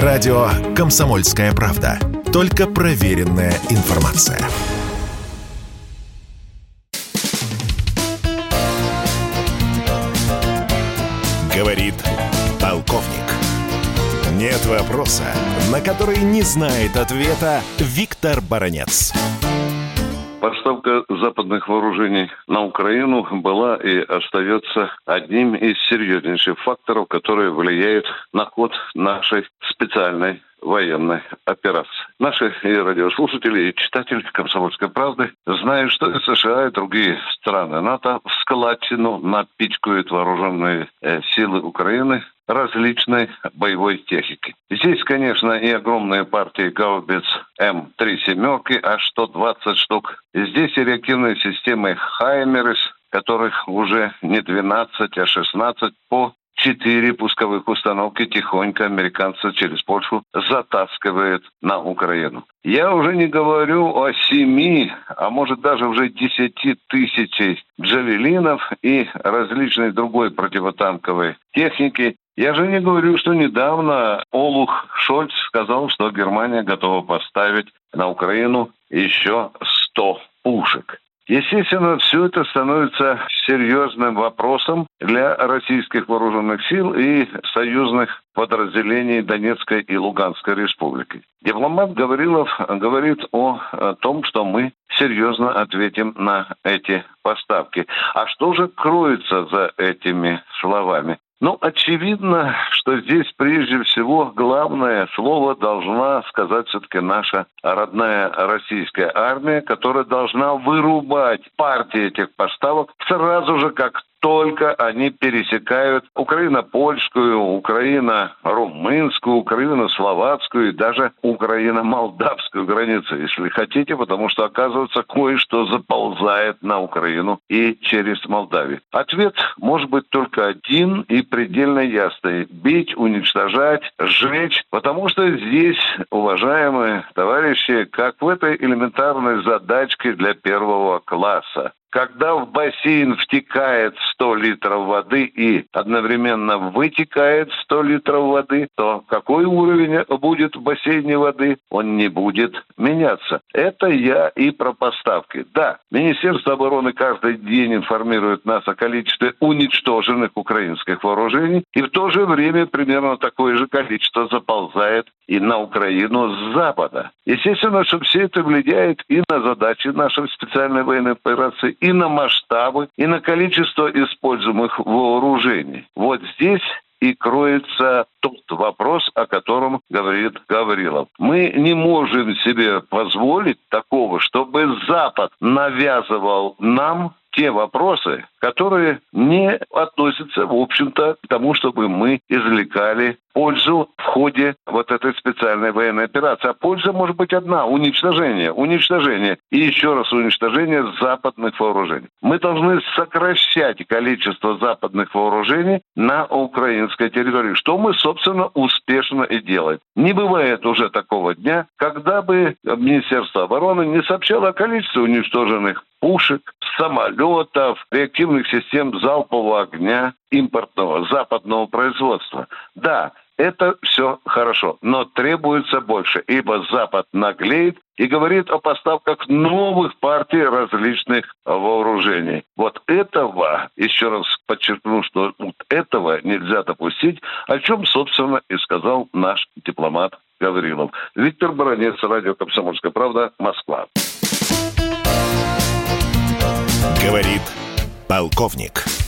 Радио «Комсомольская правда». Только проверенная информация. Говорит полковник. Нет вопроса, на который не знает ответа Виктор Баранец. Поставка западных вооружений на Украину была и остается одним из серьезнейших факторов, которые влияют на ход нашей специальной военной операции. Наши и радиослушатели, и читатели «Комсомольской правды» знают, что США, и другие страны НАТО в складчину напичкают вооруженные э, силы Украины различной боевой техники. Здесь, конечно, и огромные партии гаубиц М3 семерки, аж 120 штук. Здесь и реактивные системы Хаймерс, которых уже не 12, а 16 по четыре пусковых установки тихонько американцы через Польшу затаскивают на Украину. Я уже не говорю о семи, а может даже уже десяти тысячей джавелинов и различной другой противотанковой техники. Я же не говорю, что недавно Олух Шольц сказал, что Германия готова поставить на Украину еще 100 пушек. Естественно, все это становится серьезным вопросом для российских вооруженных сил и союзных подразделений Донецкой и Луганской республики. Дипломат Гаврилов говорит о, том, что мы серьезно ответим на эти поставки. А что же кроется за этими словами? Ну, очевидно, что здесь прежде всего главное слово должна сказать все-таки наша родная российская армия, которая должна вырубать партии этих поставок сразу же, как только они пересекают Украино-польскую, Украино-румынскую, Украино-словацкую и даже Украино-молдавскую границу, если хотите, потому что, оказывается, кое-что заползает на Украину и через Молдавию. Ответ может быть только один и предельно ясный. Бить, уничтожать, сжечь, потому что здесь, уважаемые товарищи, как в этой элементарной задачке для первого класса, когда в бассейн втекает 100 литров воды и одновременно вытекает 100 литров воды, то какой уровень будет в бассейне воды? Он не будет меняться. Это я и про поставки. Да, Министерство обороны каждый день информирует нас о количестве уничтоженных украинских вооружений, и в то же время примерно такое же количество заползает и на Украину с запада. Естественно, что все это влияет и на задачи нашей специальной военной операции, и на масштабы, и на количество используемых вооружений. Вот здесь и кроется тот вопрос, о котором говорит Гаврилов. Мы не можем себе позволить такого, чтобы Запад навязывал нам те вопросы, которые не относятся, в общем-то, к тому, чтобы мы извлекали пользу в ходе вот этой специальной военной операции. А польза может быть одна – уничтожение. Уничтожение. И еще раз уничтожение западных вооружений. Мы должны сокращать количество западных вооружений на украинской территории, что мы, собственно, успешно и делаем. Не бывает уже такого дня, когда бы Министерство обороны не сообщало о количестве уничтоженных пушек, самолетов, реактивных систем залпового огня импортного, западного производства. Да, это все хорошо, но требуется больше, ибо Запад наглеет и говорит о поставках новых партий различных вооружений. Вот этого, еще раз подчеркну, что вот этого нельзя допустить, о чем, собственно, и сказал наш дипломат Гаврилов. Виктор Баранец, радио «Комсомольская правда», Москва. Говорит полковник.